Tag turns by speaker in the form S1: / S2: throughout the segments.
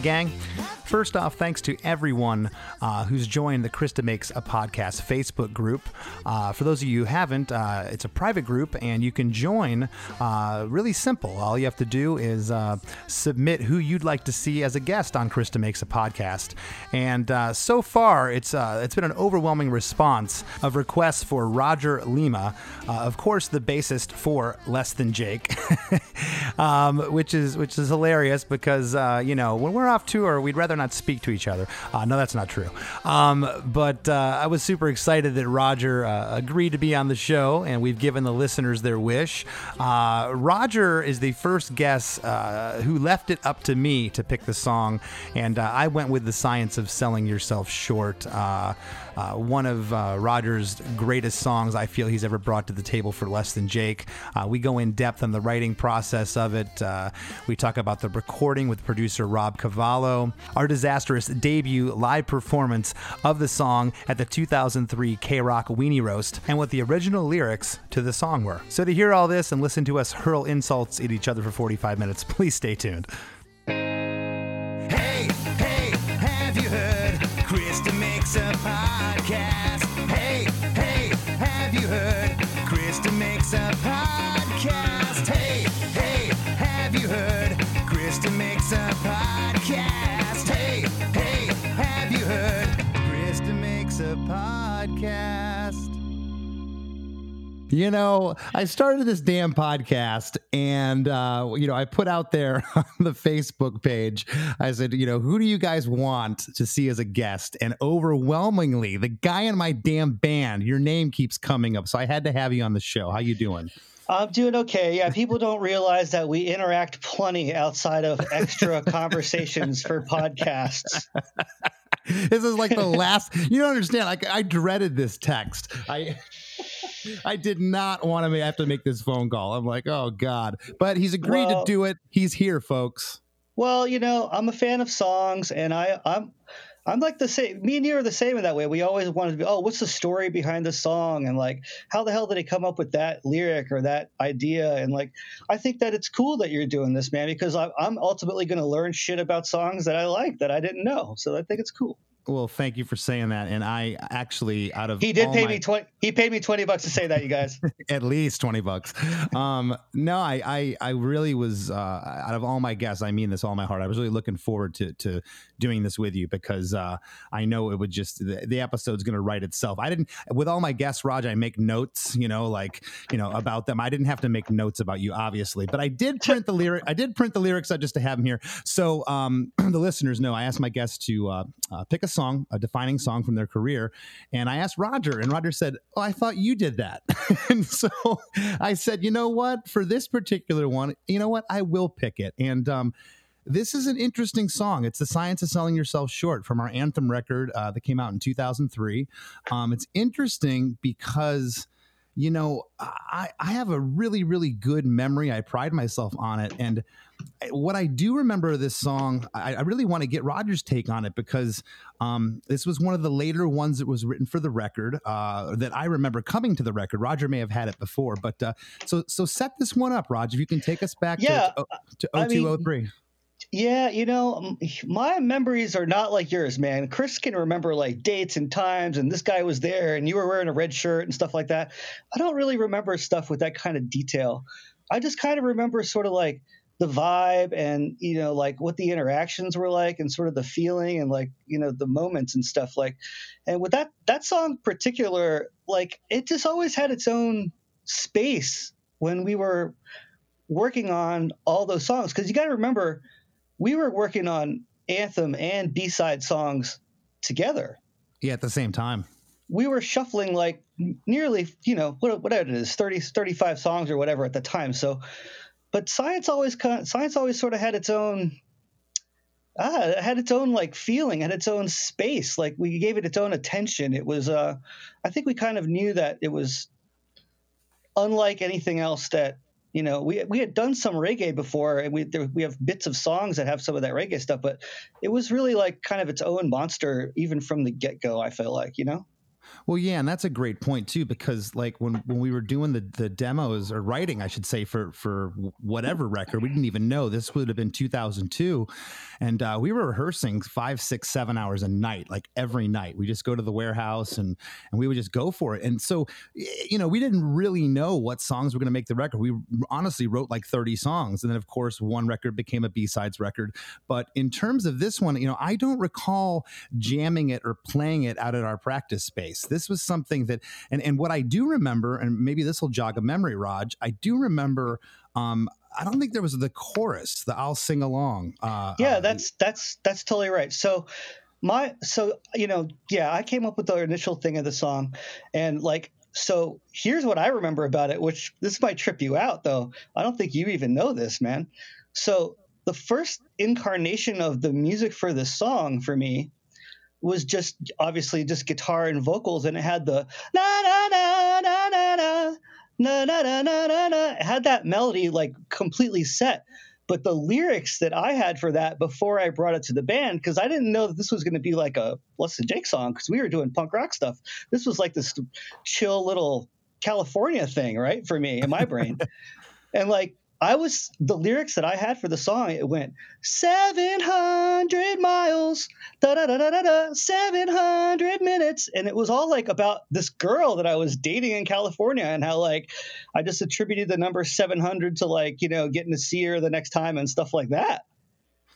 S1: Gang. First off, thanks to everyone uh, who's joined the Chris DeMakes a Podcast Facebook group. Uh, for those of you who haven't, uh, it's a private group and you can join uh, really simple. All you have to do is uh, submit who you'd like to see as a guest on Chris DeMakes a Podcast. And uh, so far, it's, it's been an overwhelming response of requests for Roger Lima, of course, the bassist for Less Than Jake, um, which, is, which is hilarious because, you know, when we're off tour, we'd rather not speak to each other. Uh, no, that's not true. Um, but uh, I was super excited that Roger uh, agreed to be on the show, and we've given the listeners their wish. Uh, Roger is the first guest uh, who left it up to me to pick the song, and uh, I went with the science of selling yourself short. Uh, one of uh, Roger's greatest songs I feel he's ever brought to the table for Less Than Jake. Uh, we go in depth on the writing process of it. Uh, we talk about the recording with producer Rob Cavallo, our disastrous debut live performance of the song at the 2003 KROQ Weenie Roast, and what the original lyrics to the song were. So to hear all this and listen to us hurl insults at each other for 45 minutes, please stay tuned.
S2: Hey, hey, have you heard? Chris DeMakes a podcast. You
S1: know, I started this damn podcast and, uh, you know, I put out there on the Facebook page, I said, you know, who do you guys want to see as a guest? And overwhelmingly, the guy in my damn band, your name keeps coming up. So I had to have you on the show. How you doing?
S3: I'm doing okay. Yeah, people don't realize that we interact plenty outside of extra conversations for podcasts.
S1: this is like the last, you don't understand. Like I dreaded this text. I, I did not want to have to make this phone call. I'm like, oh God. But he's agreed
S3: Well-
S1: to do it. He's here, folks.
S3: Well, you know, I'm a fan of songs, and I, I'm, I'm like the same. Me and you are the same in that way. We always wanted to be, oh, what's the story behind the song, and like, how the hell did he come up with that lyric or that idea? And like, I think that it's cool that you're doing this, man, because I, I'm ultimately going to learn shit about songs that I like that I didn't know. So I think it's cool.
S1: Well, thank you for saying that. And I actually, out of
S3: He did pay
S1: my-
S3: me twenty. He paid me twenty bucks to say that, you guys.
S1: at least 20 bucks. Um, no, I, I, I really was, uh, out of all my guests, I mean this all my heart. I was really looking forward to, to doing this with you because, uh, I know it would just, the, the episode's going to write itself. I didn't, with all my guests, Raj, I make notes, you know, like, you know, about them. I didn't have to make notes about you, obviously, but I did print the lyric. I did print the lyrics out just to have them here. So, um, the listeners know I asked my guests to, uh, uh, pick a song, a defining song from their career. And I asked Roger, and Roger said, Oh, I thought you did that. and so I said, You know what? For this particular one, you know what? I will pick it. And, um, this is an interesting song. It's the science of selling yourself short from our anthem record uh, that came out in 2003. Um, it's interesting because you know I, I have a really really good memory i pride myself on it and what i do remember of this song i, I really want to get roger's take on it because um, this was one of the later ones that was written for the record uh, that i remember coming to the record roger may have had it before but uh, so so set this one up roger if you can take us back
S3: Yeah,
S1: to, to,
S3: I mean, Yeah, you know, my memories are not like yours, man. Chris can remember like dates and times, and this guy was there, and you were wearing a red shirt and stuff like that. I don't really remember stuff with that kind of detail. I just kind of remember sort of like the vibe and, you know, like what the interactions were like and sort of the feeling and like, you know, the moments and stuff like. And with that, that song in particular, like it just always had its own space when we were working on all those songs. Cause you got to remember, we were working on anthem and b-side songs together
S1: yeah at the same time
S3: we were shuffling like nearly you know what- whatever it is 30 35 songs or whatever at the time so but science always science always sort of had its own ah it had its own like feeling had its own space like we gave it its own attention. It was uh i think we kind of knew that it was unlike anything else that you know we we had done some reggae before and we there, we have bits of songs that have some of that reggae stuff but it was really like kind of its own monster even from the get-go i feel like you know
S1: Well, yeah, and that's a great point too, because like when, when we were doing the, the demos or writing, I should say for for whatever record, we didn't even know this would have been 2002, and uh, we were rehearsing five, six, seven hours a night, like every night. We just go to the warehouse and and we would just go for it. And so, you know, we didn't really know what songs were going to make the record. We honestly wrote like 30 songs, and then of course one record became a B sides record. But in terms of this one, you know, I don't recall jamming it or playing it out at our practice space. This was something that, and, and what I do remember, and maybe this will jog a memory, Raj, I do remember. Um, I don't think there was the chorus, the "I'll sing along."
S3: Uh, yeah, uh, that's that's that's totally right. So my so you know yeah, I came up with the initial thing of the song, and like so here's what I remember about it, which this might trip you out though. I don't think you even know this, man. So the first incarnation of the music for this song for me was just obviously just guitar and vocals, and it had the na na na na na na na na na na na na. It had that melody like completely set. But the lyrics that I had for that before I brought it to the band, because I didn't know that this was going to be like a Less Jake song, because we were doing punk rock stuff. This was like this chill little California thing, right, for me in my brain. and like I was the lyrics that I had for the song. It went seven hundred miles, da da da da da da, seven hundred minutes, and it was all like about this girl that I was dating in California and how like I just attributed the number seven hundred to like you know getting to see her the next time and stuff like that.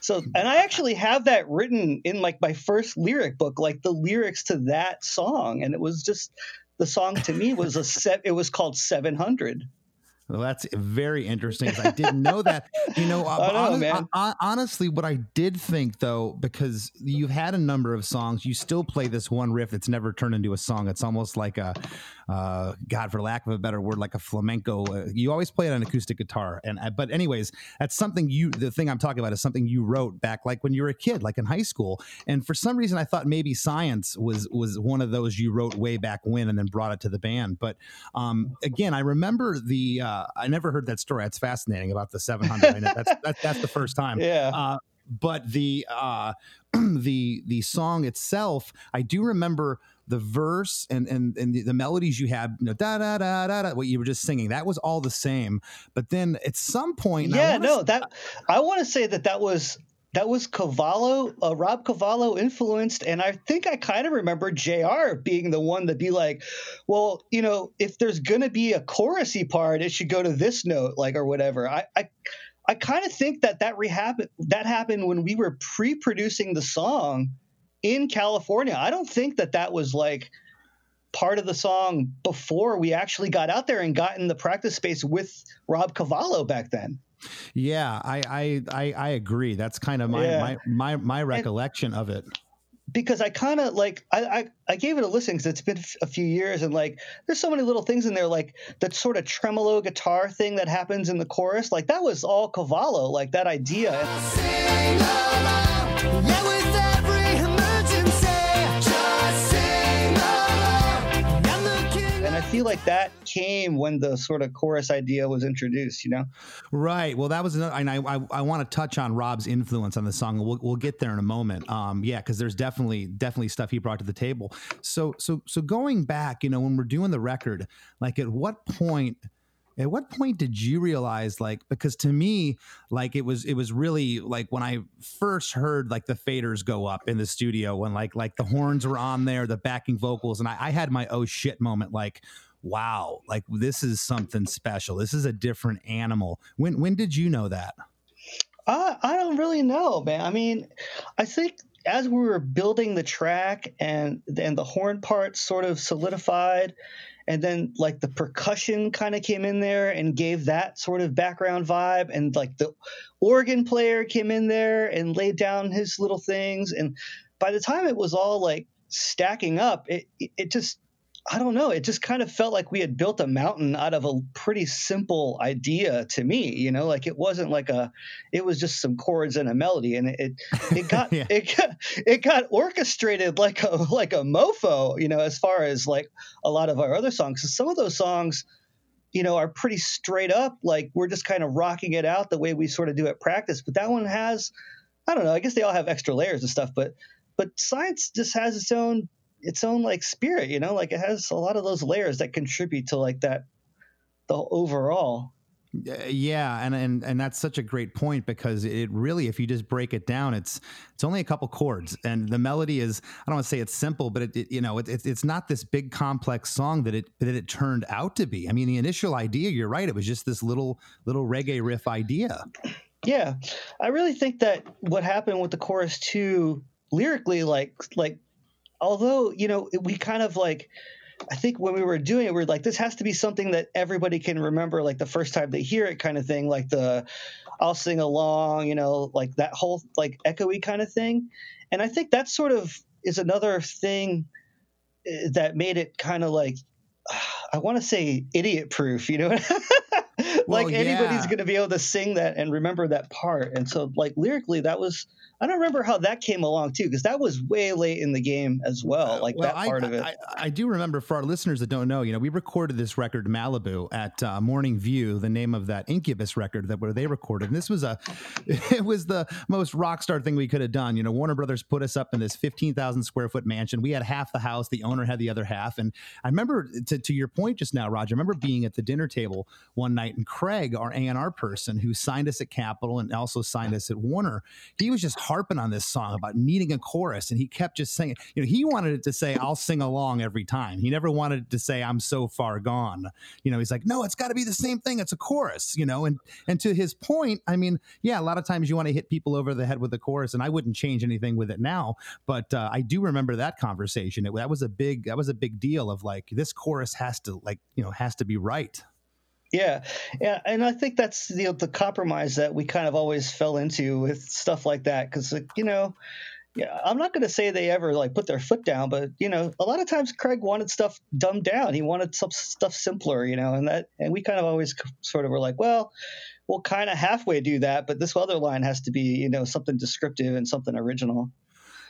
S3: So, and I actually have that written in like my first lyric book, like the lyrics to that song, and it was just the song to me was a set. It was called Seven Hundred.
S1: Well, that's very interesting. I didn't know that. You know, uh,
S3: know man.
S1: Uh, uh, honestly, what I did think though, because you've had a number of songs, you still play this one riff that's never turned into a song. It's almost like a, uh, God, for lack of a better word, like a flamenco. Uh, you always play it on acoustic guitar, and uh, but anyways, that's something you. The thing I'm talking about is something you wrote back like when you were a kid, like in high school. And for some reason, I thought maybe Science was was one of those you wrote way back when, and then brought it to the band. But um, again, I remember the. Uh, I never heard that story. That's fascinating about the 700. that's, that's that's the first time.
S3: Yeah
S1: uh, but the uh, the the song itself, I do remember the verse and and and the, the, melodies you had, you know, da da da da da, what you were just singing, that was all the same. But then at some point,
S3: yeah, no, say, that I want to say that that was that was Cavallo, uh, Rob Cavallo influenced, and I think I kind of remember Jr. being the one to be like, well, you know, if there's gonna be a chorusy part, it should go to this note, like or whatever. I I, I kind of think that that rehab that happened when we were pre-producing the song in California. I don't think that that was like part of the song before we actually got out there and got in the practice space with Rob Cavallo back then.
S1: Yeah, I I I, I agree. That's kind of my yeah. my, my my recollection and, of it
S3: because I kind of like I, I, I gave it a listen because it's been a few years and like there's so many little things in there like that sort of tremolo guitar thing that happens in the chorus like that was all Cavallo like that idea. Feel like that came when the sort of chorus idea was introduced, you know?
S1: Right. Well, that was another, and I, I, I want to touch on Rob's influence on the song. We'll, we'll get there in a moment. Um, yeah, because there's definitely, definitely stuff he brought to the table. So, so, so going back, you know, when we're doing the record, like at what point, at what point did you realize like because to me like it was it was really like when i first heard like the faders go up in the studio when like like the horns were on there the backing vocals and i, I had my oh shit moment like wow like this is something special. This is a different animal. When when did you know that?
S3: I, i don't really know man. I mean i think as we were building the track and and the horn parts sort of solidified and then like the percussion kind of came in there and gave that sort of background vibe and like the organ player came in there and laid down his little things and by the time it was all like stacking up it it just I don't know. It just kind of felt like we had built a mountain out of a pretty simple idea to me. You know, like it wasn't like a, it was just some chords and a melody, and it it got yeah. it got it got orchestrated like a like a mofo. You know, as far as like a lot of our other songs. some of those songs, you know, are pretty straight up. Like we're just kind of rocking it out the way we sort of do at practice. But that one has, I don't know. I guess they all have extra layers and stuff, but but science just has its own its own like spirit, you know, like it has a lot of those layers that contribute to like that the overall.
S1: Yeah, and and and that's such a great point because it really, if you just break it down, it's it's only a couple chords, and the melody is I don't want to say it's simple, but it, it you know it, it, it's not this big complex song that it that it turned out to be. I mean, the initial idea, you're right, it was just this little little reggae riff idea.
S3: Yeah, I really think that what happened with the chorus too, lyrically, like like, although you know we kind of like I think when we were doing it, we are like, this has to be something that everybody can remember, like the first time they hear it, kind of thing. Like the, I'll sing along, you know, like that whole like echoey kind of thing. And I think that sort of is another thing eh, that made it kind of like, I want to say idiot proof, you know. like well, yeah. anybody's going to be able to sing that and remember that part. And so, like lyrically, that was I don't remember how that came along too, because that was way late in the game as well. Like well, that part
S1: I,
S3: of it.
S1: I, I, do remember for our listeners that don't know, you know, we recorded this record Malibu at uh, Morning View, the name of that Incubus record that where they recorded. And this was a, it was the most rock star thing we could have done. You know, Warner Brothers put us up in this fifteen thousand square foot mansion. We had half the house, the owner had the other half. And I remember to, to your point just now, Roger. I remember being at the dinner table one night, and Craig, our A and R person, who signed us at Capitol and also signed us at Warner, he was just harping on this song about needing a chorus, and he kept just saying, you know, he wanted it to say, "I'll sing along every time." He never wanted it to say, "I'm so far gone." You know, he's like, "No, it's got to be the same thing. It's a chorus." You know, and and to his point, I mean, yeah, a lot of times you want to hit people over the head with the chorus, and I wouldn't change anything with it now, but uh, I do remember that conversation. It, that was a big that was a big deal of like this chorus has to like you know has to be right.
S3: Yeah, yeah, and I think that's the the compromise that we kind of always fell into with stuff like that because you know, yeah, I'm not going to say they ever like put their foot down, but you know, a lot of times Craig wanted stuff dumbed down. He wanted some stuff simpler, you know, and that and we kind of always sort of were like, well, we'll kind of halfway do that, but this other line has to be you know something descriptive and something original.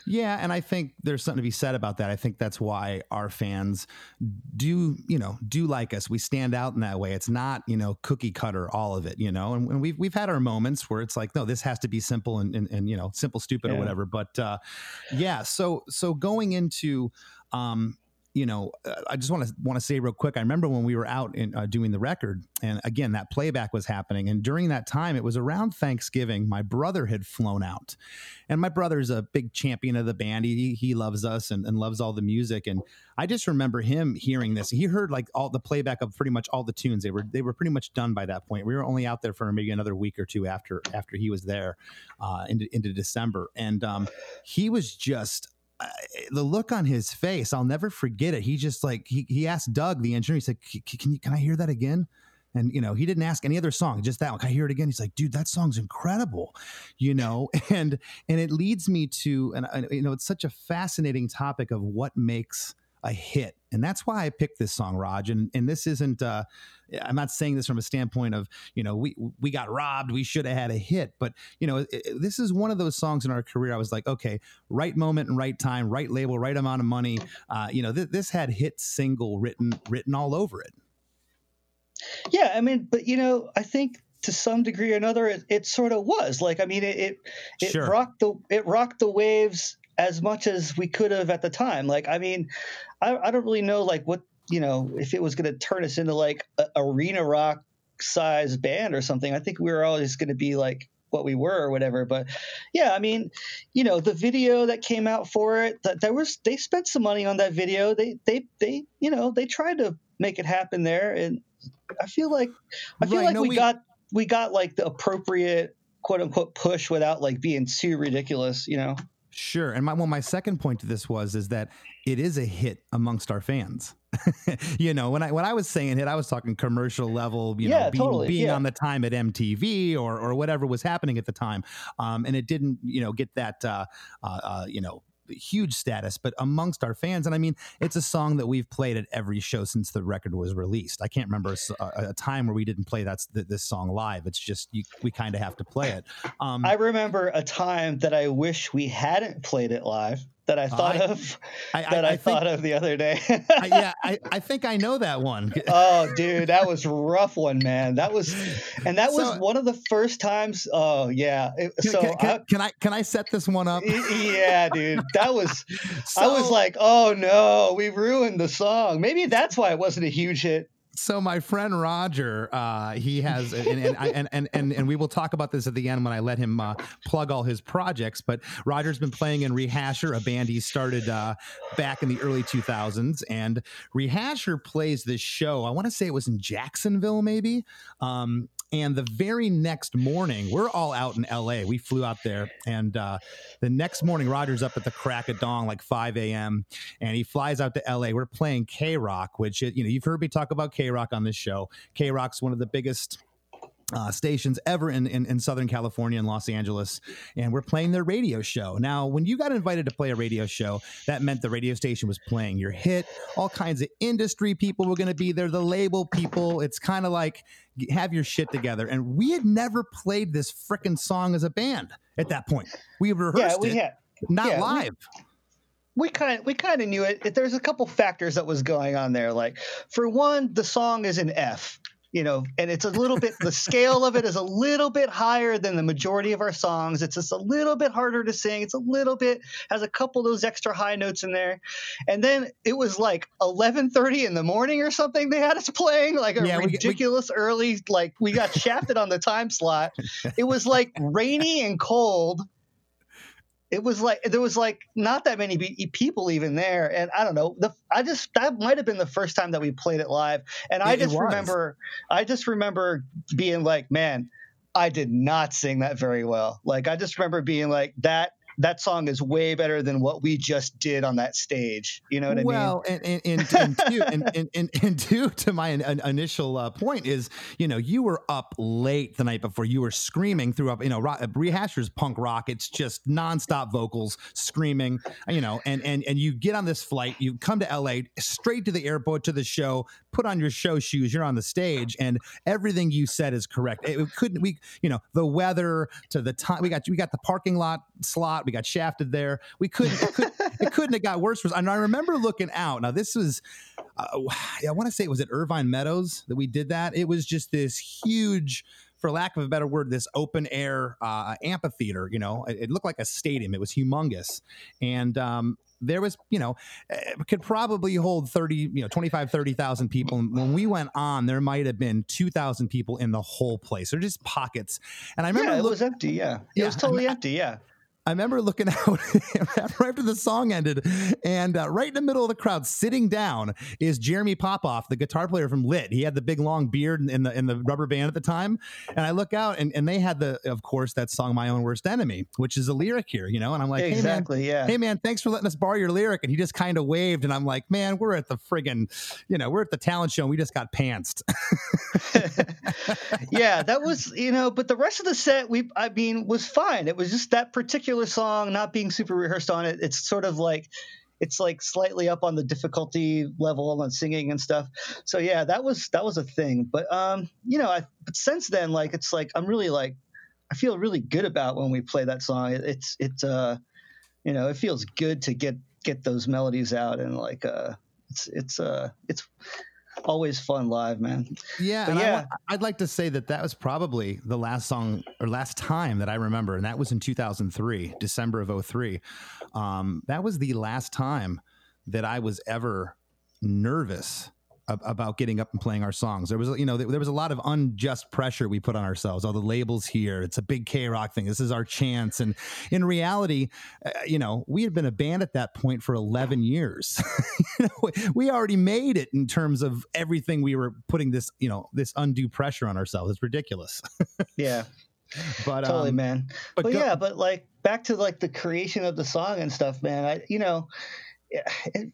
S1: Yeah, and I think there's something to be said about that. I think that's why our fans do, you know, do like us. We stand out in that way. It's not, you know, cookie cutter all of it, you know. And, and we've we've had our moments where it's like, no, this has to be simple and and, and you know, simple, stupid, yeah. or whatever. But uh, yeah, so so going into um, you know, uh, I just want to want to say real quick. I remember when we were out in uh, doing the record, and again that playback was happening. And during that time, it was around Thanksgiving. My brother had flown out, and my brother's a big champion of the band. He he loves us and, and loves all the music. And I just remember him hearing this. He heard like all the playback of pretty much all the tunes. They were they were pretty much done by that point. We were only out there for maybe another week or two after after he was there uh, into into December, and um, he was just the look on his face, I'll never forget it. He just like he he asked Doug, the engineer, he said, "Can you can I hear that again?" And you know, he didn't ask any other song, just that one. Can I hear it again? He's like, "Dude, that song's incredible," you know. And and it leads me to, and you know, it's such a fascinating topic of what makes a hit. And that's why I picked this song, Raj. And and this isn't uh I'm not saying this from a standpoint of, you know, we we got robbed, we should have had a hit, but you know, it, this is one of those songs in our career I was like, okay, right moment and right time, right label, right amount of money. Uh, you know, th- this had hit single written written all over it.
S3: Yeah, I mean, but you know, I think to some degree or another, it, it sort of was like, I mean, it it, it sure. rocked the it rocked the waves as much as we could have at the time. Like, I mean, I, I don't really know like what you know if it was going to turn us into like a arena rock size band or something. I think we were always going to be like what we were or whatever. But yeah, I mean, you know, the video that came out for it, that there was they spent some money on that video. They they they you know they tried to make it happen there, and I feel like I feel right, like no, we, we got we got like the appropriate quote unquote push without like being too ridiculous, you know.
S1: Sure. And my well, my second point to this was is that it is a hit amongst our fans. you know, when I when I was saying it, I was talking commercial level, you
S3: yeah,
S1: know, being,
S3: totally.
S1: being
S3: yeah.
S1: on the time at MTV or or whatever was happening at the time. Um, and it didn't, you know, get that uh, uh, uh you know, huge status, but amongst our fans, and I mean, it's a song that we've played at every show since the record was released. I can't remember a, a time where we didn't play that this song live. It's just you, we kind of have to play it.
S3: Um, I remember a time that I wish we hadn't played it live that I thought
S1: I-
S3: of
S1: I,
S3: that I,
S1: I think,
S3: thought of the other day.
S1: Yeah, I, I think I know that one.
S3: oh, dude, that was rough one, man. That was, and that was
S1: So-
S3: one of the first times. Oh yeah. It-
S1: Can,
S3: so
S1: can, can,
S3: I-
S1: can I can I set this one up?
S3: Yeah, dude. That was I was like, oh no, we ruined the song. Maybe that's why it wasn't a huge hit.
S1: So my friend Roger, uh, he has, and and, and and and and we will talk about this at the end when I let him uh, plug all his projects. But Roger's been playing in Rehasher, a band he started uh, back in the early 2000s, and Rehasher plays this show. I want to say it was in Jacksonville, maybe. Um, and the very next morning, we're all out in LA. We flew out there, and uh, the next morning, Roger's up at the crack of dawn, like 5 a.m and he flies out to LA. We're playing KROQ, which you know you've heard me talk about KROQ on this show. KROQ's one of the biggest. Uh, stations ever in, in, in Southern California and Los Angeles, and we're playing their radio show. Now, when you got invited to play a radio show, that meant the radio station was playing your hit. All kinds of industry people were going to be there, the label people. It's kind of like have your shit together. And we had never played this frickin' song as a band at that point. We rehearsed
S3: Yeah, we
S1: it,
S3: had
S1: not
S3: yeah,
S1: live.
S3: we kind of we kind of knew it. It- There's a couple factors that was going on there. Like for one, the song is in F, you know, and it's a little bit the scale of it is a little bit higher than the majority of our songs. It's just a little bit harder to sing. It's a little bit has a couple of those extra high notes in there. And then it was like 11:30 in the morning or something. They had us playing like a
S1: Yeah, we- we-
S3: ridiculous early. Like we got shafted on the time slot. It was like rainy and cold it was like there was like not that many people even there and i don't know the i just that might have been the first time that we played it live and i
S1: It- it
S3: just remember i just remember being like man i did not sing that very well. Like i just remember being like that that song is way better than what we just did on that stage you know what i mean
S1: well, and and and, two, and, and, and, and two to my in- in- initial uh, point is, you know, you were up late the night before. You were screaming through up, you know, rock, rehashers punk rock. It's just nonstop vocals, screaming, you know, and and and you get on this flight, you come to LA, straight to the airport to the show, put on your show shoes, you're on the stage, and everything you said is correct. It, it couldn't we, you know, the weather to the time we got we got the parking lot slot, we got shafted there. We couldn't it, could, it couldn't have got worse. And I remember looking out. Now this was uh, I want to say it was at Irvine Meadows that we did that. It was just this huge, for lack of a better word, this open air uh, amphitheater. You know, it, it looked like a stadium. It was humongous, and um, there was, you know, it could probably hold 30, you know, 25, 30,000 people. And when we went on, there might have been 2,000 people in the whole place. They're just pockets. And I remember
S3: yeah it
S1: look-
S3: was empty yeah it
S1: Yeah,
S3: was totally empty yeah
S1: I remember looking out right after the song ended, and uh, right in the middle of the crowd, sitting down, is Jeremy Popoff, the guitar player from Lit. He had the big long beard in the in the rubber band at the time, and I look out, and, and they had the, of course, that song "My Own Worst Enemy," which is a lyric here, you know. And I'm like,
S3: exactly
S1: hey man,
S3: yeah
S1: hey man, thanks for letting us borrow your lyric. And he just kind of waved, and I'm like, man, we're at the friggin', you know, we're at the talent show, and we just got pantsed.
S3: yeah, that was you know, but the rest of the set we I mean was fine. It was just that particular song not being super rehearsed on it. It's sort of like it's like slightly up on the difficulty level on singing and stuff. So yeah, that was that was a thing. But um, you know, I but since then like it's like I'm really like I feel really good about when we play that song. It, it's it's uh you know, it feels good to get get those melodies out and like uh it's it's uh it's always fun live, man.
S1: Yeah,
S3: yeah.
S1: wa- I'd like to say that that was probably the last song or last time that I remember, and that was in 2003, December of 03. Um, that was the last time that I was ever nervous about getting up and playing our songs. There was, you know, there, was a lot of unjust pressure we put on ourselves. All the labels here, it's a big KROQ thing. This is our chance. And in reality, uh, you know, we had been a band at that point for 11 years. you know, we already made it in terms of everything we were putting this, you know, this undue pressure on ourselves. It's ridiculous.
S3: Yeah.
S1: But
S3: totally
S1: um,
S3: man
S1: but
S3: but,
S1: go-
S3: yeah but like back to like the creation of the song and stuff man i you know it,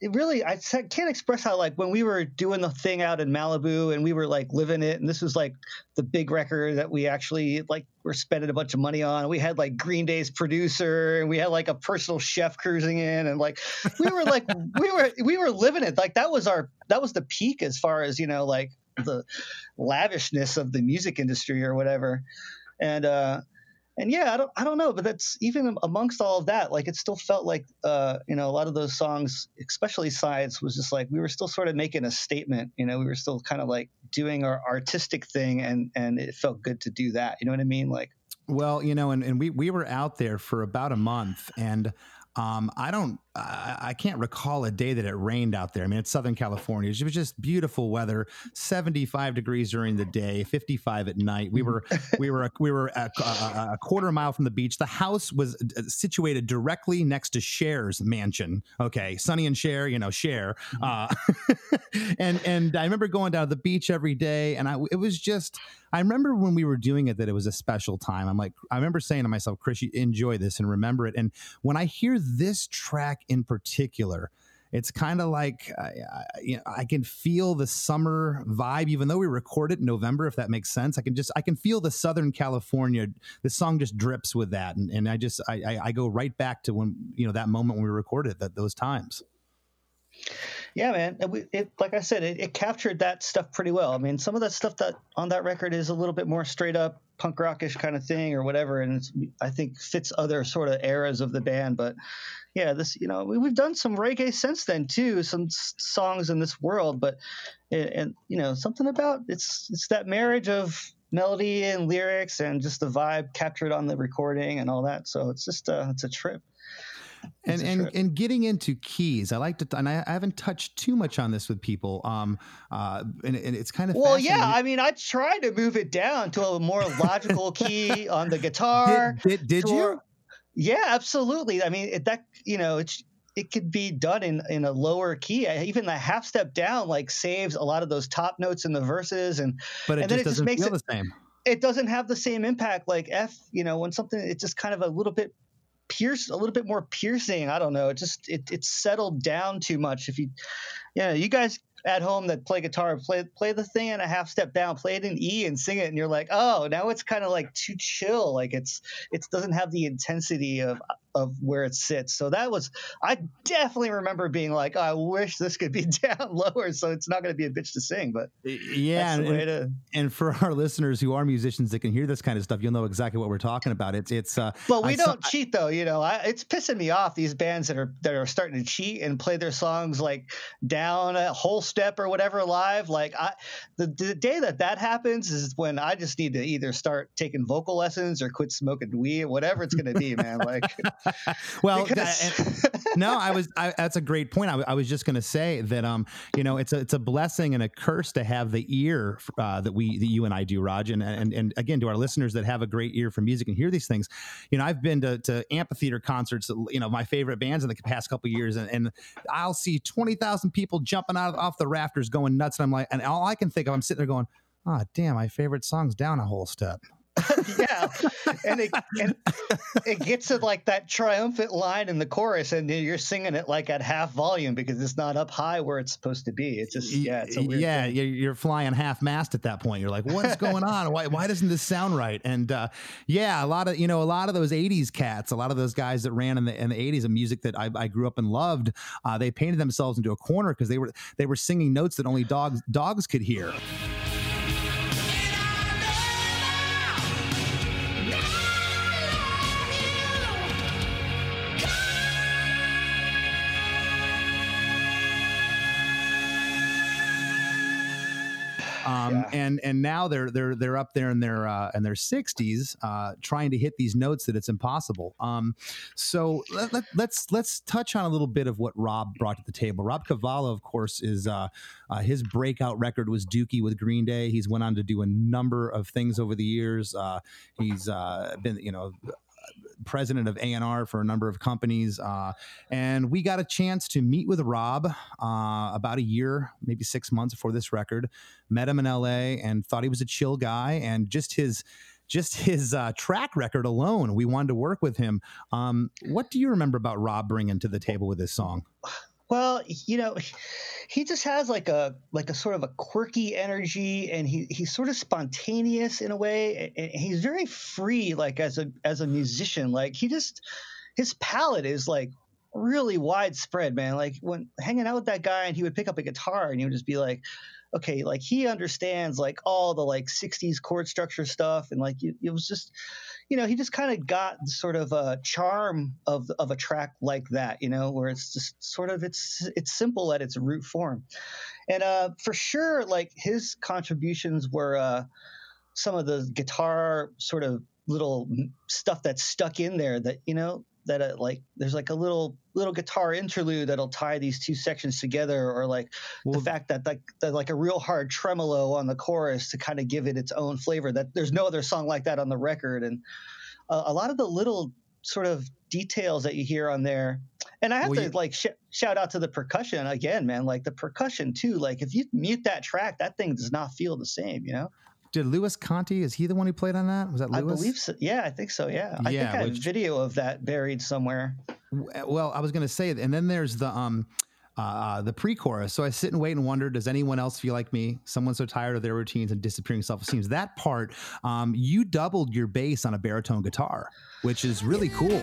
S3: it really i can't express how like when we were doing the thing out in malibu and we were like living it and this was like the big record that we actually like were spending a bunch of money on. We had like green day's producer and we had like a personal chef cruising in and like we were like we were we were living it. Like that was our that was the peak as far as you know like the lavishness of the music industry or whatever. And uh and yeah, I don't, I don't know, but that's even amongst all of that, like it still felt like, uh, you know, a lot of those songs, especially sides, was just like we were still sort of making a statement. You know, we were still kind of like doing our artistic thing, and and it felt good to do that. You know what I mean? Like,
S1: well, you know, and, and we we were out there for about a month, and um, I don't, I, I, can't recall a day that it rained out there. I mean, it's Southern California. It was just beautiful weather, 75 degrees during the day, 55 at night. We were, we were, we were a, a, a quarter mile from the beach. The house was uh, situated directly next to Cher's mansion. Okay. Sonny and Cher, you know, Cher. Mm-hmm. Uh, and, and I remember going down to the beach every day and I, it was just, I remember when we were doing it that it was a special time. I'm like, I remember saying to myself, Chris, you enjoy this and remember it. And when I hear this track in particular, it's kind of like uh, you know, I can feel the summer vibe, even though we record it in November. If that makes sense, I can just I can feel the Southern California. The song just drips with that, and, and I just I, I, I go right back to when you know that moment when we recorded that those times.
S3: Yeah, man. It, it, like I said, it, it, captured that stuff pretty well. I mean, some of that stuff that on that record is a little bit more straight up punk rockish kind of thing or whatever, and I think fits other sort of eras of the band. But yeah, this you know we, have done some reggae since then too, some s- songs in this world. But and you know something about it's it's that marriage of melody and lyrics and just the vibe captured on the recording and all that. So it's just uh, it's a trip
S1: and and, and getting into keys, I like to, and I, I, haven't touched too much on this with people. Um, uh, and, and it's kind of
S3: well, yeah. I mean, I tried to move it down to a more logical key on the guitar.
S1: Did, did, did you?
S3: Yeah, absolutely. I mean, it, that you know, it's it could be done in in a lower key. Even the half step down like saves a lot of those top notes in the verses, and
S1: but it
S3: and
S1: just
S3: then it
S1: doesn't
S3: just makes
S1: feel
S3: it,
S1: the same.
S3: It doesn't have the same impact like F. You know, when something it's just kind of a little bit pierce a little bit more piercing. I don't know. It just it it's settled down too much. If you yeah, you guys at home that play guitar, play play the thing in a half step down, play it in E and sing it, and you're like, oh, now it's kind of like too chill. Like it's it doesn't have the intensity of of where it sits. So that was I definitely remember being like, oh, I wish this could be down lower, so it's not going to be a bitch to sing. But
S1: yeah, and, to... and, for our listeners who are musicians that can hear this kind of stuff, you'll know exactly what we're talking about. It's it's. Uh,
S3: well, we I don't saw, cheat though. You know, I, it's pissing me off these bands that are that are starting to cheat and play their songs like down a whole step or whatever live. Like I, the, the day that that happens is when I just need to either start taking vocal lessons or quit smoking weed, whatever it's going to be, man. Like.
S1: well, because... no, I was. I, that's a great point. I, I was just going to say that, um, you know, it's a it's a blessing and a curse to have the ear uh, that we that you and I do, Raj, and and and again to our listeners that have a great ear for music and hear these things. You know, I've been to, to amphitheater concerts. You know, my favorite bands in the past couple years, and, and I'll see twenty thousand people jumping out of, off the rafters, going nuts, and I'm like, and all I can think of, I'm sitting there going, "Ah, oh, damn, my favorite song's down a whole step."
S3: yeah, and it, and it gets to like that triumphant line in the chorus, and you're singing it like at half volume because it's not up high where it's supposed to be. It's just yeah, it's
S1: yeah,
S3: thing.
S1: you're flying half mast at that point. You're like, what's going on? Why why doesn't this sound right? And uh, yeah, a lot of you know a lot of those '80s cats, a lot of those guys that ran in the in the '80s of music that I, I grew up and loved, uh, they painted themselves into a corner because they were they were singing notes that only dogs dogs could hear. Um, yeah. and and now they're they're they're up there in their uh, in their sixties, uh, trying to hit these notes that it's impossible. Um, so let, let, let's let's touch on a little bit of what Rob brought to the table. Rob Cavallo, of course, is uh, uh, his breakout record was Dookie with Green Day. He's went on to do a number of things over the years. Uh, he's uh, been you know president of A&R for a number of companies. Uh, and we got a chance to meet with Rob uh, about a year, maybe six months before this record. Met him in LA and thought he was a chill guy. And just his just his uh, track record alone, we wanted to work with him. Um, what do you remember about Rob bringing to the table with this song?
S3: Well, you know, he just has like a like a sort of a quirky energy, and he he's sort of spontaneous in a way, and he's very free, like as a as a musician. Like he just his palette is like really widespread, man. Like when hanging out with that guy and he would pick up a guitar and he would just be like, okay, like he understands like all the like 60s chord structure stuff. And like it, it was just, you know, he just kind of got sort of a charm of, of a track like that, you know, where it's just sort of, it's, it's simple at its root form. And uh, for sure, like his contributions were uh, some of the guitar sort of little stuff that's stuck in there that, you know, that uh, like there's like a little little guitar interlude that'll tie these two sections together or like well, the fact that like that like a real hard tremolo on the chorus to kind of give it its own flavor that there's no other song like that on the record. And uh, a lot of the little sort of details that you hear on there and i have well, to you, like sh- shout out to the percussion again man like the percussion too like if you mute that track that thing does not feel the same you know
S1: did Luis Conte? Is he the one who played on that? Was that Luis?
S3: I believe so. Yeah, I think so. Yeah, I yeah, think I have video of that buried somewhere.
S1: Well, I was going to say, and then there's the um, uh, uh, the pre-chorus. So I sit and wait and wonder, does anyone else feel like me? Someone so tired of their routines and disappearing self-esteem. That part, um, you doubled your bass on a baritone guitar, which is really cool.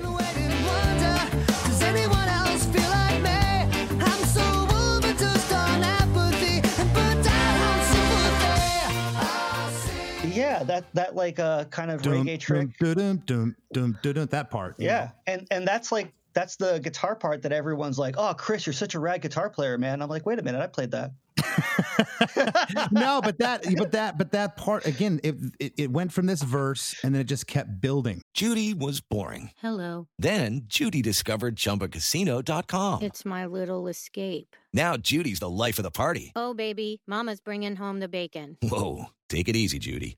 S3: That that like uh kind of dum, reggae trick. Dum,
S1: dum, dum, dum, that part.
S3: Yeah, know? and and that's like that's the guitar part that everyone's like, "Oh, Chris, you're such a rad guitar player, man." I'm like, "Wait a minute, I played that."
S1: no, but that, but that, but that part again, it, it, it went from this verse and then it just kept building.
S4: Judy was boring.
S5: Hello.
S4: Then Judy discovered ChumbaCasino.com.
S5: It's my little escape.
S4: Now Judy's the life of the party.
S5: Oh baby, Mama's bringing home the bacon.
S4: Whoa, take it easy, Judy.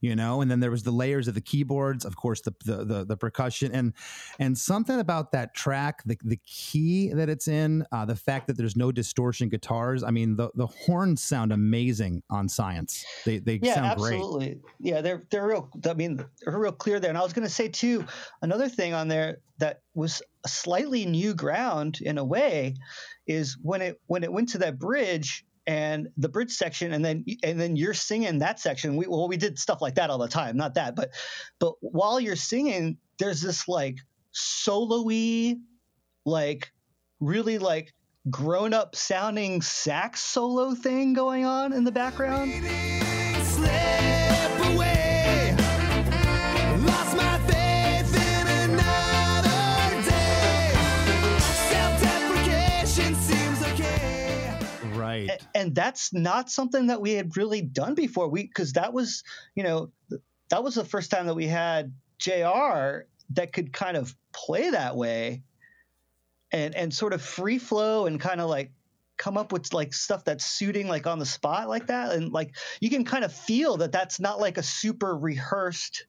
S1: You know, and then there was the layers of the keyboards, of course, the the the, the percussion, and and something about that track, the the key that it's in, uh, the fact that there's no distortion guitars. I mean, the the horns sound amazing on Science. They they
S3: yeah,
S1: sound
S3: absolutely.
S1: great.
S3: Yeah, they're they're real. I mean, they're real clear there. And I was going to say too, another thing on there that was slightly new ground in a way is when it when it went to that bridge and the bridge section and then and then you're singing that section. We well we did stuff like that all the time not that but but while you're singing there's this like solo-y like really like grown up sounding sax solo thing going on in the background
S1: right.
S3: And that's not something that we had really done before. We because that was you know that was the first time that we had jr that could kind of play that way and and sort of free flow and kind of like come up with like stuff that's suiting like on the spot like that. And like you can kind of feel that that's not like a super rehearsed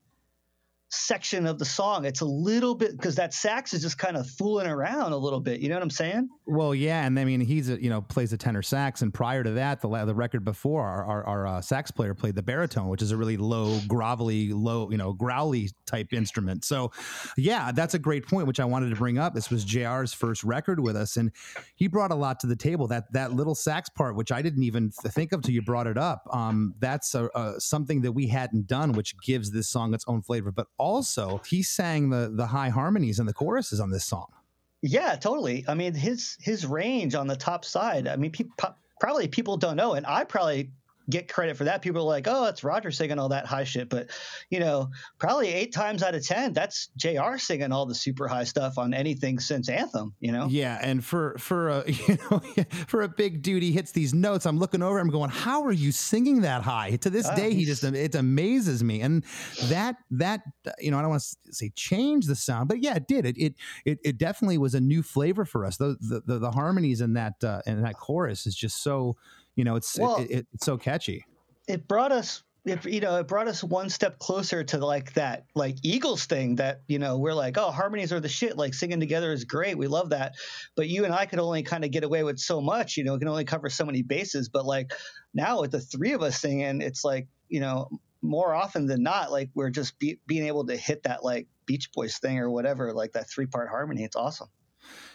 S3: section of the song. It's a little bit because that sax is just kind of fooling around a little bit. You know what I'm saying?
S1: Well, yeah, and I mean he's a, you know plays a tenor sax, and prior to that, the the record before, our our, our uh, sax player played the baritone, which is a really low, grovelly, low, you know, growly type instrument. So, yeah, that's a great point, which I wanted to bring up. This was Jr's first record with us, and he brought a lot to the table. That that little sax part, which I didn't even think of till you brought it up, um, that's a, a, something that we hadn't done, which gives this song its own flavor, but also he sang the the high harmonies and the choruses on this song.
S3: Yeah, totally. I mean, his his range on the top side. I mean, pe- probably people don't know, and I probably get credit for that. People are like, "Oh, it's Roger singing all that high shit," but you know, probably eight times out of ten, that's Jr. singing all the super high stuff on anything since Anthem. You know?
S1: Yeah, and for for a you know for a big dude, he hits these notes. I'm looking over, I'm going, "How are you singing that high?" To this uh, day, he just it amazes me, and that that you know, I don't want to say change the sound, but yeah, it did. It it it, it definitely was a new flavor for us. The the, the, the harmonies in that uh, in that chorus is just so you know, it's well, it, it, it's so catchy.
S3: It brought us it, you know, it brought us one step closer to like that, like Eagles thing that, you know, we're like, oh, harmonies are the shit. Like singing together is great. We love that. But you and I could only kind of get away with so much, you know, we can only cover so many bases. But like now with the three of us singing, it's like, you know, more often than not, like we're just be, being able to hit that like Beach Boys thing or whatever, like that three part harmony. It's awesome.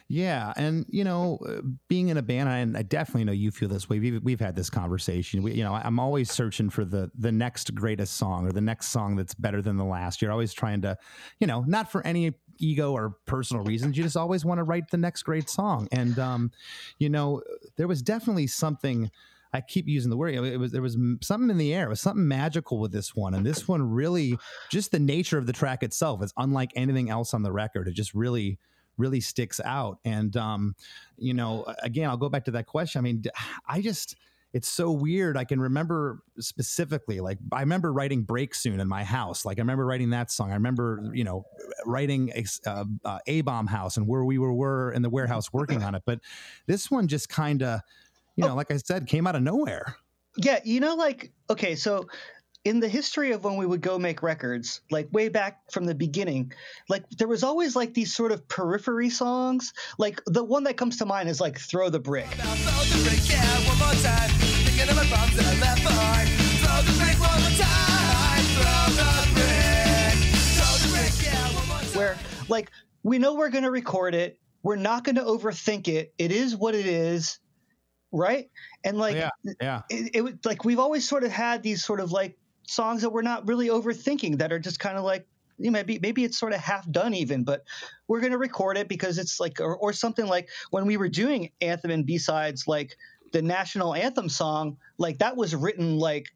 S1: Yeah, and you know, uh, being in a band, and I definitely know you feel this way. We've we've had this conversation. We, you know, I'm always searching for the the next greatest song or the next song that's better than the last. You're always trying to, you know, not for any ego or personal reasons. You just always want to write the next great song. And um, you know, there was definitely something. I keep using the word. It was there was something in the air. It was something magical with this one, and this one really, just the nature of the track itself is unlike anything else on the record. It just really really sticks out. And um, you know, again, I'll go back to that question. I mean, I just it's so weird. I can remember specifically, like I remember writing "Break Soon" in my house. Like I remember writing that song. I remember, you know, writing a, uh, uh, a bomb house and where we were were in the warehouse working on it. But this one just kind of, you know, oh. like I said, came out of nowhere.
S3: Yeah, you know, like okay, so in the history of when we would go make records, like way back from the beginning, like there was always like these sort of periphery songs. Like the one that comes to mind is like "Throw the Brick." Where like we know we're going to record it, we're not going to overthink it. It is what it is, right? And like,
S1: yeah, yeah.
S3: It, it like we've always sort of had these sort of like songs that we're not really overthinking that are just kind of like you know, maybe maybe it's sort of half done even, but we're gonna record it because it's like or, or something like when we were doing anthem and B sides, like the national anthem song, like that was written like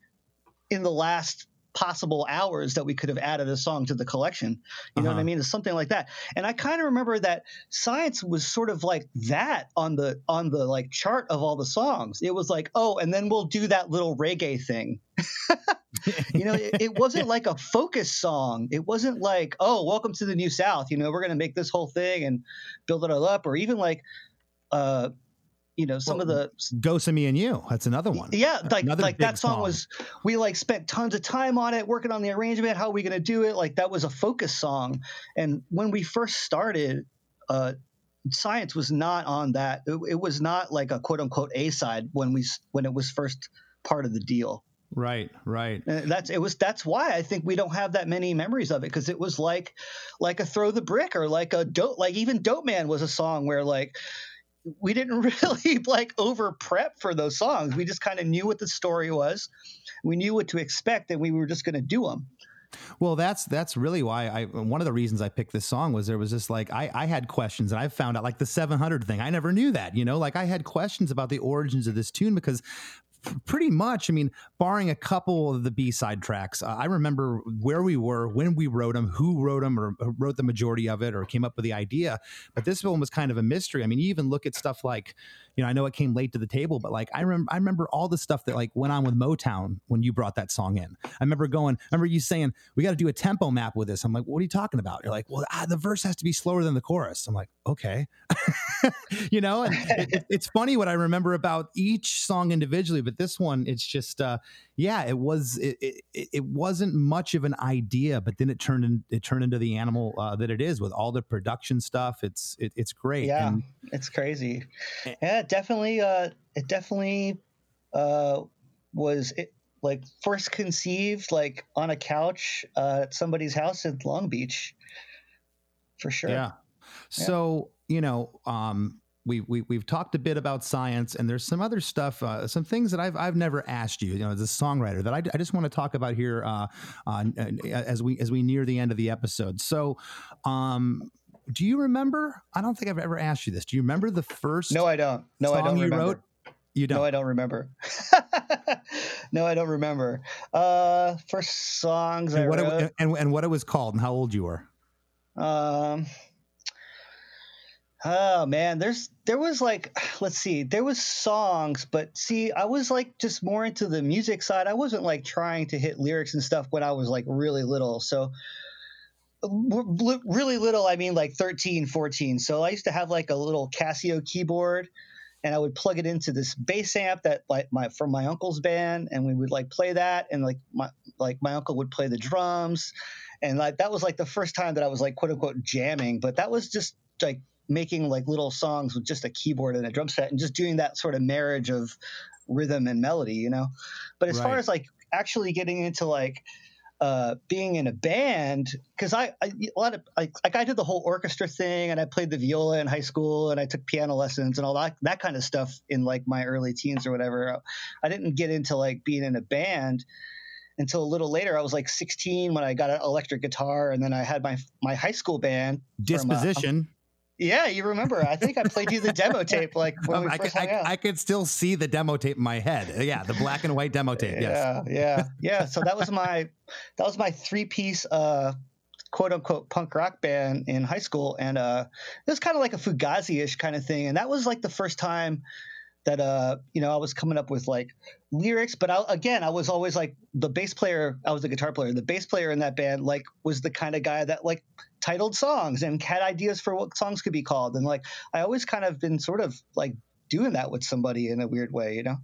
S3: in the last possible hours that we could have added a song to the collection. You know uh-huh. what I uh-huh. mean? It's something like that. And I kind of remember that Science was sort of like that on the on the like chart of all the songs. It was like, oh, and then we'll do that little reggae thing. you know, it, it, wasn't like a focus song. It wasn't like, oh, welcome to the New South. You know, we're gonna make this whole thing and build it all up, or even like uh you know some well, of the
S1: ghosts of me and you that's another one.
S3: Yeah like another like that song, song, was we like spent tons of time on it working on the arrangement how are we going to do it? Like that was a focus song. And when we first started uh science was not on that. It, it was not like a quote unquote a side when we when it was first part of the deal.
S1: Right, right.
S3: And that's it was that's why I think we don't have that many memories of it because it was like like a throw the brick or like a dope like even Dope Man was a song where like we didn't really like over prep for those songs. We just kind of knew what the story was. We knew what to expect and we were just going to do them.
S1: Well, that's that's really why I one of the reasons I picked this song was there was just like I I had questions and I found out like the 700 thing. I never knew that, you know, like I had questions about the origins of this tune because pretty much. I mean, barring a couple of the B side tracks, uh, I remember where we were when we wrote them, who wrote them, or wrote the majority of it, or came up with the idea. But this one was kind of a mystery. I mean, you even look at stuff like, you know, I know it came late to the table, but like I remember, I remember all the stuff that like went on with Motown when you brought that song in. I remember going, I remember you saying we got to do a tempo map with this. I'm like, what are you talking about? You're like, well, ah, the verse has to be slower than the chorus. I'm like, okay, you know, and it, it's funny what I remember about each song individually, but this one, it's just, uh, yeah, it was, it, it, it wasn't much of an idea, but then it turned in, it turned into the animal uh, that it is with all the production stuff. It's, it, it's great.
S3: Yeah, and, it's crazy. Yeah, definitely. Uh, it definitely uh, was it, like first conceived like on a couch uh, at somebody's house in Long Beach, for sure.
S1: Yeah. So yeah. you know, um, we, we we've talked a bit about science, and there's some other stuff, uh, some things that I've I've never asked you, you know, as a songwriter that I, I just want to talk about here uh, uh, as we as we near the end of the episode. So, um, do you remember? I don't think I've ever asked you this. Do you remember the first?
S3: No, I don't. No, I don't you remember. Wrote?
S1: You don't.
S3: No, I don't remember. no, I don't remember. Uh, first songs
S1: and
S3: I
S1: what
S3: wrote.
S1: It, and and what it was called and how old you were.
S3: Um. Oh man, there's there was like let's see, there was songs, but see, I was like just more into the music side. I wasn't like trying to hit lyrics and stuff when I was like really little. So really little, I mean like 13, 14. So I used to have like a little Casio keyboard and I would plug it into this bass amp that like my from my uncle's band and we would like play that and like my like my uncle would play the drums and like that was like the first time that I was like quote unquote jamming but that was just like making like little songs with just a keyboard and a drum set and just doing that sort of marriage of rhythm and melody you know but as right. far as like actually getting into like uh, being in a band because I, I a lot of like, like I did the whole orchestra thing and I played the viola in high school and I took piano lessons and all that that kind of stuff in like my early teens or whatever. I didn't get into like being in a band until a little later. I was like 16 when I got an electric guitar and then I had my my high school band. from, uh,
S1: Disposition.
S3: Yeah, you remember? I think I played you the demo tape like when we
S1: Um, I,
S3: first
S1: could,
S3: hung
S1: I,
S3: out.
S1: I could still see the demo tape in my head. Yeah, the black and white demo tape. Yes.
S3: Yeah, yeah, yeah. So that was my that was my three piece uh quote unquote punk rock band in high school and uh it was kind of like a fugazi-ish kind of thing and that was like the first time that uh you know I was coming up with like lyrics but I, again I was always like the bass player I was the guitar player the bass player in that band like was the kind of guy that like titled songs and had ideas for what songs could be called. And like I always kind of been sort of like doing that with somebody in a weird way you know?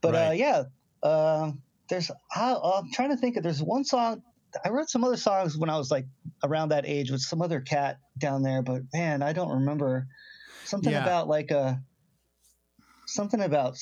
S3: But uh yeah uh, there's I, I'm trying to think of there's one song I wrote some other songs when I was like around that age with some other cat down there but man I don't remember. Something
S1: Yeah.
S3: about like a something about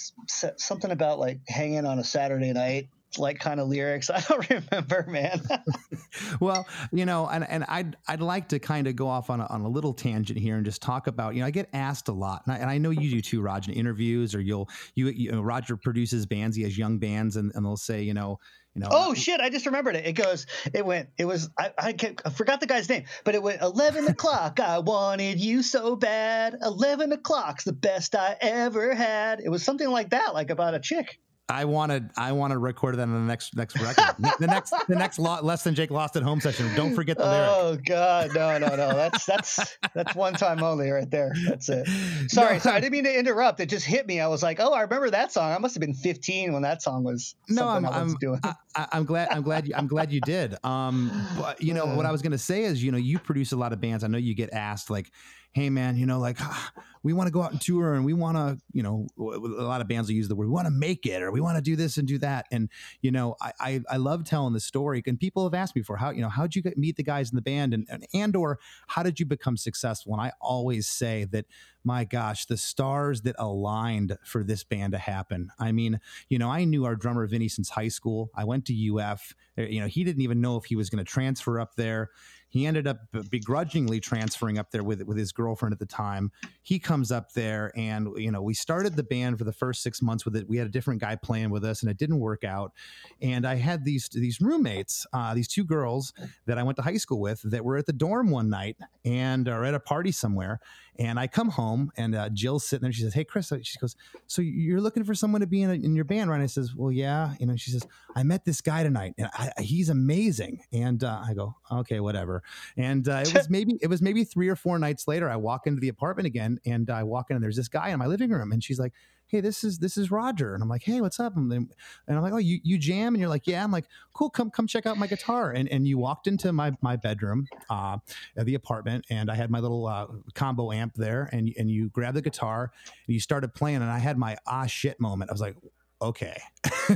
S3: something about like hanging on a Saturday night like kind of lyrics I don't remember man
S1: Well, you know, and, and I'd I'd like to kind of go off on a, on a little tangent here and just talk about you know I get asked a lot, and I, and I know you do too, Roger, in interviews or you'll you, you know, Roger produces bands, he has young bands, and, and they'll say you know you know
S3: Oh shit! I just remembered it. It goes. It went. It was. I. I, can't, I forgot the guy's name, but it went. Eleven o'clock. I wanted you so bad. Eleven o'clock's the best I ever had. It was something like that, like about a chick.
S1: I wanted I want to record that on the next next record, the next the next lo- Less Than Jake lost at home session. Don't forget the lyric.
S3: Oh god, no, no, no. That's that's that's one time only right there. That's it. Sorry,
S1: No.
S3: sorry. I didn't mean to interrupt. It just hit me. I was like, oh, I remember that song. I must have been 15 when that song was.
S1: No, I'm
S3: something I was
S1: I'm,
S3: doing.
S1: I, I'm glad I'm glad you, I'm glad you did. Um, but you know what I was gonna say is you know you produce a lot of bands. I know you get asked like, hey man, you know like "Ah, we want to go out and tour and we want to you know a lot of bands will use the word we want to make it or we want to do this and do that and you know I, I I love telling the story and people have asked me for how you know how'd you get, meet the guys in the band and, and and or how did you become successful and I always say that my gosh the stars that aligned for this band to happen I mean you know, I knew our drummer Vinny since high school. I went to UF. Uh, You know, he didn't even know if he was going to transfer up there. He ended up begrudgingly transferring up there with with his girlfriend at the time. He comes up there, and you know, we started the band for the first six months with it. We had a different guy playing with us, and it didn't work out. And I had these these roommates, uh, these two girls that I went to high school with, that were at the dorm one night and are at a party somewhere. And I come home, and uh, Jill's sitting there. She says, "Hey, Chris," she goes, "So you're looking for someone to be in, a, in your band, right?" And I says, "Well, yeah." You know, she says, "I met this guy tonight, and I, he's amazing." And uh, I go, "Okay, whatever." And uh, it was maybe it was maybe three or four nights later. I walk into the apartment again, and I walk in, and there's this guy in my living room, and she's like, "Hey, this is this is Roger," and I'm like, "Hey, what's up?" And, then, and I'm like, "Oh, you you jam?" And you're like, "Yeah." I'm like, "Cool, come come check out my guitar." And and you walked into my my bedroom, uh, the apartment, and I had my little uh, combo amp there, and and you grabbed the guitar and you started playing, and I had my ah shit moment. I was like. Okay.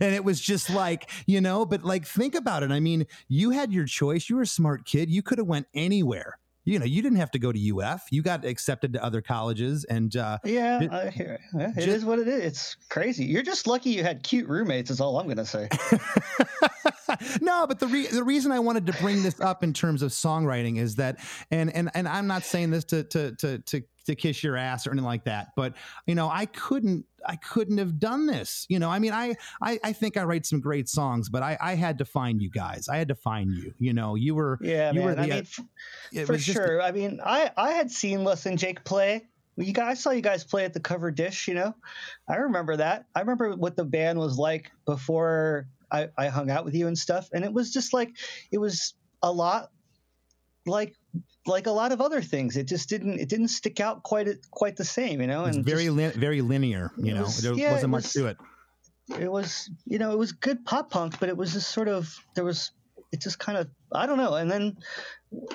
S1: and it was just like, you know, but like think about it. I mean, you had your choice. You were a smart kid. You could have went anywhere. You know, you didn't have to go to UF. You got accepted to other colleges and uh
S3: Yeah,
S1: Ju-
S3: I hear it. It
S1: ju-
S3: is what it is. It's crazy. You're just lucky you had cute roommates. Is all I'm gonna say.
S1: no, but the re- the reason I wanted to bring this up in terms of songwriting is that, and and and I'm not saying this to to to to to kiss your ass or anything like that, but you know, I couldn't I couldn't have done this. You know, I mean, I I, I think I write some great songs, but I I had to find you guys. I had to find you. You know, you were
S3: Yeah,
S1: you
S3: man.
S1: were
S3: I mean, uh, f-
S1: it
S3: for sure. I mean, I I had seen Less Than Jake play. You guys I saw you guys play at the Covered Dish. You know, I remember that. I remember what the band was like before I, I hung out with you and stuff. And it was just like it was a lot like like a lot of other things. It just didn't it didn't stick out quite quite the same. You know,
S1: It's
S3: and
S1: very
S3: just-
S1: lin- very linear. You know,
S3: was-
S1: there
S3: yeah,
S1: wasn't
S3: it
S1: much
S3: was-
S1: to it.
S3: it was you know it was good pop punk but it was just sort of there was it just kind of i don't know and then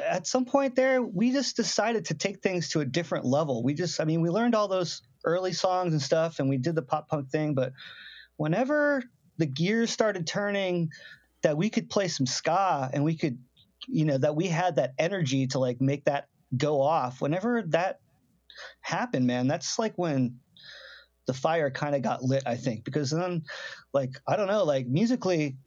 S3: at some point there we just decided to take things to a different level we just i mean we learned all those early songs and stuff and we did the pop punk thing but whenever the gears started turning that we could play some ska and we could you know that we had that energy to like make that go off. Whenever that happened man that's like when the fire kind of got lit i think. Because then like i don't know like musically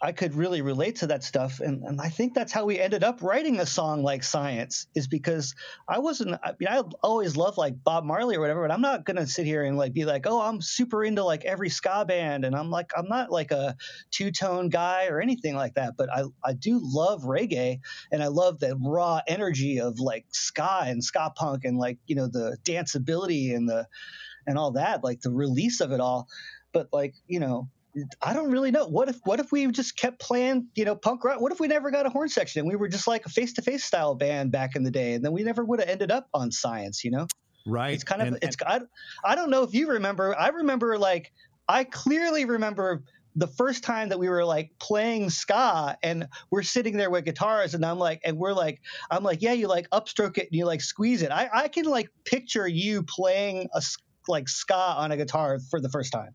S3: I could really relate to that stuff, and and I think that's how we ended up writing a song like Science is because I wasn't. I mean, I always loved like Bob Marley or whatever, but I'm not gonna sit here and like be like, oh, I'm super into like every ska band, and I'm like, I'm not like a two tone guy or anything like that. But I I do love reggae, and I love the raw energy of like ska and ska punk, and like you know the danceability and the and all that, like the release of it all. But like you know, I don't really know. What if what if we just kept playing, you know, punk rock? What if we never got a horn section and we were just like a face to face style band back in the day, and then we never would have ended up on Science, you know?
S1: Right.
S3: It's kind of
S1: And-
S3: it's I, I don't know if you remember. I remember like I clearly remember the first time that we were like playing ska and we're sitting there with guitars and I'm like and we're like I'm like yeah you like upstroke it and you like squeeze it. I I can like picture you playing a like ska on a guitar for the first time.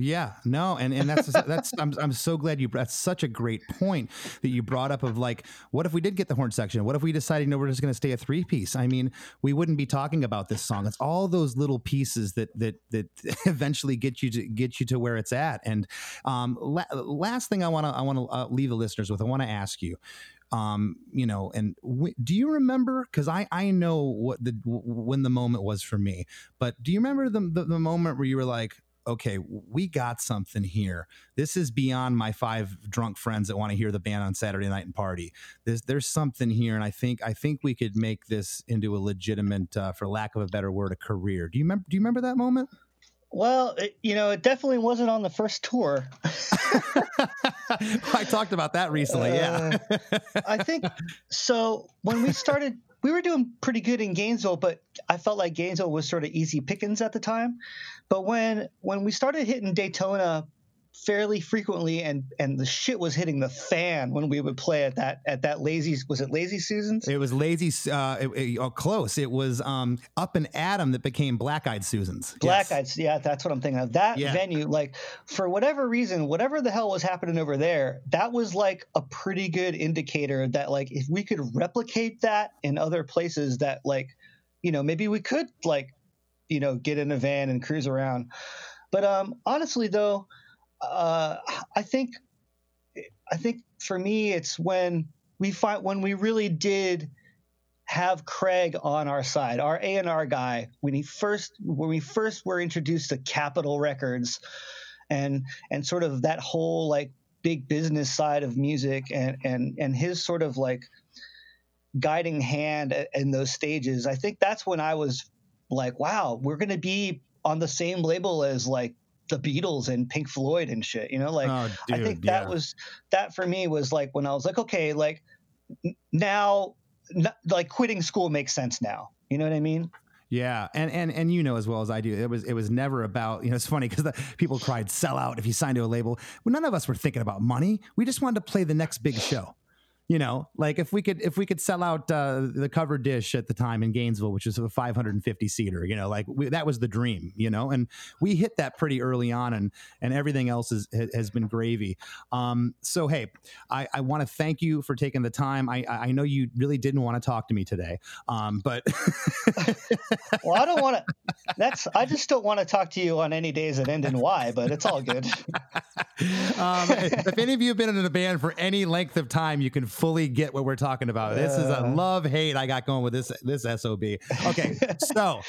S1: Yeah, no, and and that's that's I'm I'm so glad you that's such a great point that you brought up of like what if we did get the horn section? What if we decided know we're just going to stay a three piece? I mean, we wouldn't be talking about this song. It's all those little pieces that that that eventually get you to get you to where it's at. And um, la- last thing I want to I want to uh, leave the listeners with, I want to ask you um you know and w- do you remember because i i know what the w- when the moment was for me but do you remember the, the the moment where you were like okay we got something here this is beyond my five drunk friends that want to hear the band on saturday night and party there's there's something here and i think i think we could make this into a legitimate uh, for lack of a better word a career do you remember do you remember that moment
S3: Well, it, you know, it definitely wasn't on the first tour.
S1: i talked about that recently yeah
S3: I think so. When we started, we were doing pretty good in Gainesville, but I felt like Gainesville was sort of easy pickings at the time. But when when we started hitting Daytona fairly frequently, and and the shit was hitting the fan when we would play at that at that lazy was it Lazy Susans?
S1: It was lazy, uh, it, it- oh, close. It was um, up and Adam that became Black Eyed Susans.
S3: Black
S1: Yes.
S3: Eyes, yeah, that's what I'm thinking of. That
S1: Yeah.
S3: venue, like for whatever reason, whatever the hell was happening over there, that was like a pretty good indicator that like if we could replicate that in other places, that like, you know, maybe we could like, you know, get in a van and cruise around. But um, honestly, though, uh, I think, I think for me, it's when we find when we really did have Craig on our side, our A and R guy, when he first when we first were introduced to Capitol Records, and and sort of that whole like big business side of music, and and and his sort of like guiding hand in those stages. I think that's when I was like, wow, we're gonna be on the same label as like the Beatles and Pink Floyd and shit. You know, like
S1: Oh,
S3: I think that
S1: yeah.
S3: was that for me was like when I was like, okay, like now, n- like quitting school makes sense now. You know what I mean?
S1: Yeah, and and and you know as well as I do, it was it was never about you know it's funny because people cried sell out if you signed to a label. Well, none of us were thinking about money. We just wanted to play the next big show. You know, like if we could if we could sell out uh, the Covered Dish at the time in Gainesville, which was a 550 seater, you know, like we, that was the dream. You know, and we hit that pretty early on, and and everything else is, has been gravy. Um, so hey, I, I want to thank you for taking the time. I I I know you really didn't want to talk to me today, um, but
S3: Well, I don't want to. That's I just don't want to talk to you on any days that end in Y, but it's all good.
S1: um, if any of you have been in a band for any length of time, you can fully get what we're talking about. This is a love hate I got going with this this sob. Okay, so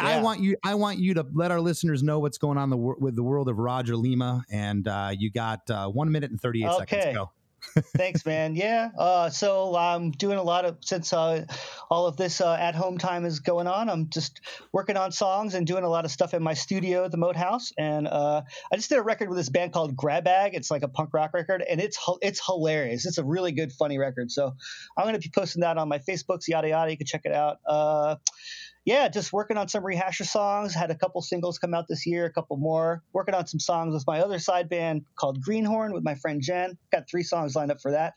S1: I want you I want you to let our listeners know what's going on the with the world of Roger Lima, and uh, you got uh, one minute and thirty eight
S3: Okay.
S1: seconds. Go.
S3: Thanks, man. Yeah. Uh, so I'm doing a lot of since uh, all of this uh, at home time is going on. I'm just working on songs and doing a lot of stuff in my studio at the Moat House. And uh, I just did a record with this band called Grab Bag. It's like a punk rock record, and it's it's hilarious. It's a really good, funny record. So I'm going to be posting that on my Facebooks, yada yada. You can check it out. Yeah, just working on some Rehasher songs. Had a couple singles come out this year, a couple more. Working on some songs with my other side band called Greenhorn with my friend Jen. Got three songs lined up for that.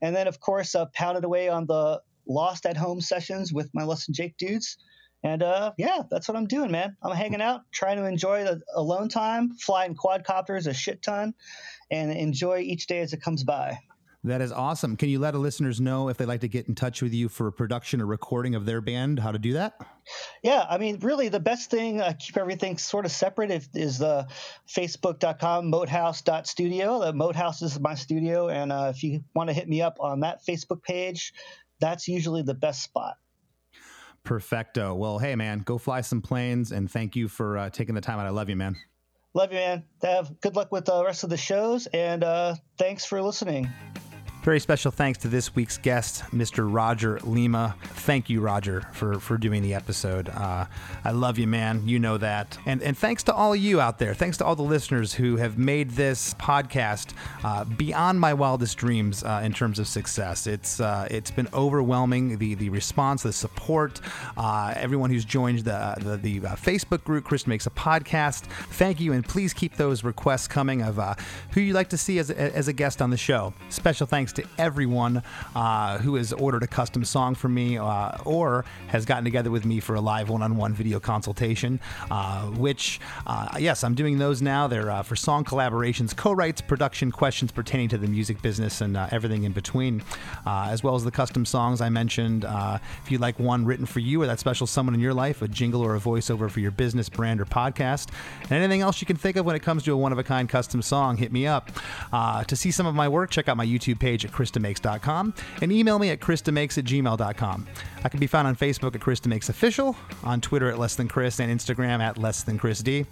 S3: And then, of course, uh, pounded away on the Lost at Home sessions with my Less Than Jake dudes. And uh, yeah, that's what I'm doing, man. I'm hanging out, trying to enjoy the alone time, flying quadcopters a shit ton, and enjoy each day as it comes by.
S1: That is awesome. Can you let the listeners know if they'd like to get in touch with you for a production or recording of their band, how to do that?
S3: Yeah, I mean, really, the best thing, uh, keep everything sort of separate, if, is the facebook.com moathouse.studio. The Moathouse is my studio. And uh, if you want to hit me up on that Facebook page, that's usually the best spot.
S1: Perfecto. Well, hey, man, go fly some planes and thank you for uh, taking the time out. I love you, man.
S3: Love you, man. Have good luck with the rest of the shows, and uh, thanks for listening.
S1: Very special thanks to this week's guest, Mr. Roger Lima. Thank you, Roger, for, for doing the episode. Uh, I love you, man. You know that. And, and thanks to all you out there. Thanks to all the listeners who have made this podcast uh, beyond my wildest dreams uh, in terms of success. It's uh, it's been overwhelming. The the response, the support, uh, everyone who's joined the the, the uh, Facebook group, Chris makes a podcast. Thank you, and please keep those requests coming of who you'd like to see as as a guest on the show. Special thanks to everyone uh, who has ordered a custom song from me uh, or has gotten together with me for a live one on one video consultation, uh, which, uh, yes, I'm doing those now. They're uh, for song collaborations, co writes, production questions pertaining to the music business, and everything in between, as well as the custom songs I mentioned. if you'd like one written for you or that special someone in your life, a jingle or a voiceover for your business, brand, or podcast, and anything else you can think of when it comes to a one of a kind custom song, hit me up. to see some of my work, check out my YouTube page at ChrisDeMakes.com and email me at ChrisDeMakes at gmail.com. I can be found on Facebook at Chris DeMakes Official, on Twitter at Less Than Chris, and Instagram at Less Than Chris D.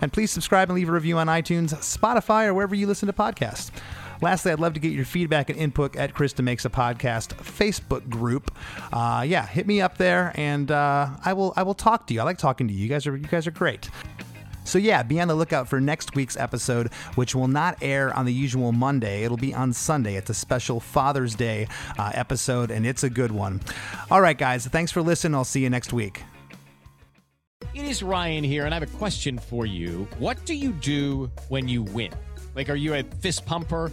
S1: And please subscribe and leave a review on iTunes, Spotify, or wherever you listen to podcasts. Lastly, I'd love to get your feedback and input at Chris DeMakes a Podcast Facebook group. Uh, yeah, hit me up there, and uh, I will I will talk to you. I like talking to you. You guys are you guys are great. So, yeah, be on the lookout for next week's episode, which will not air on the usual Monday. It'll be on Sunday. It's a special Father's Day uh, episode, and it's a good one. All right, guys, thanks for listening. I'll see you next week.
S6: It is Ryan here, and I have a question for you. What do you do when you win? Like, are you a fist pumper?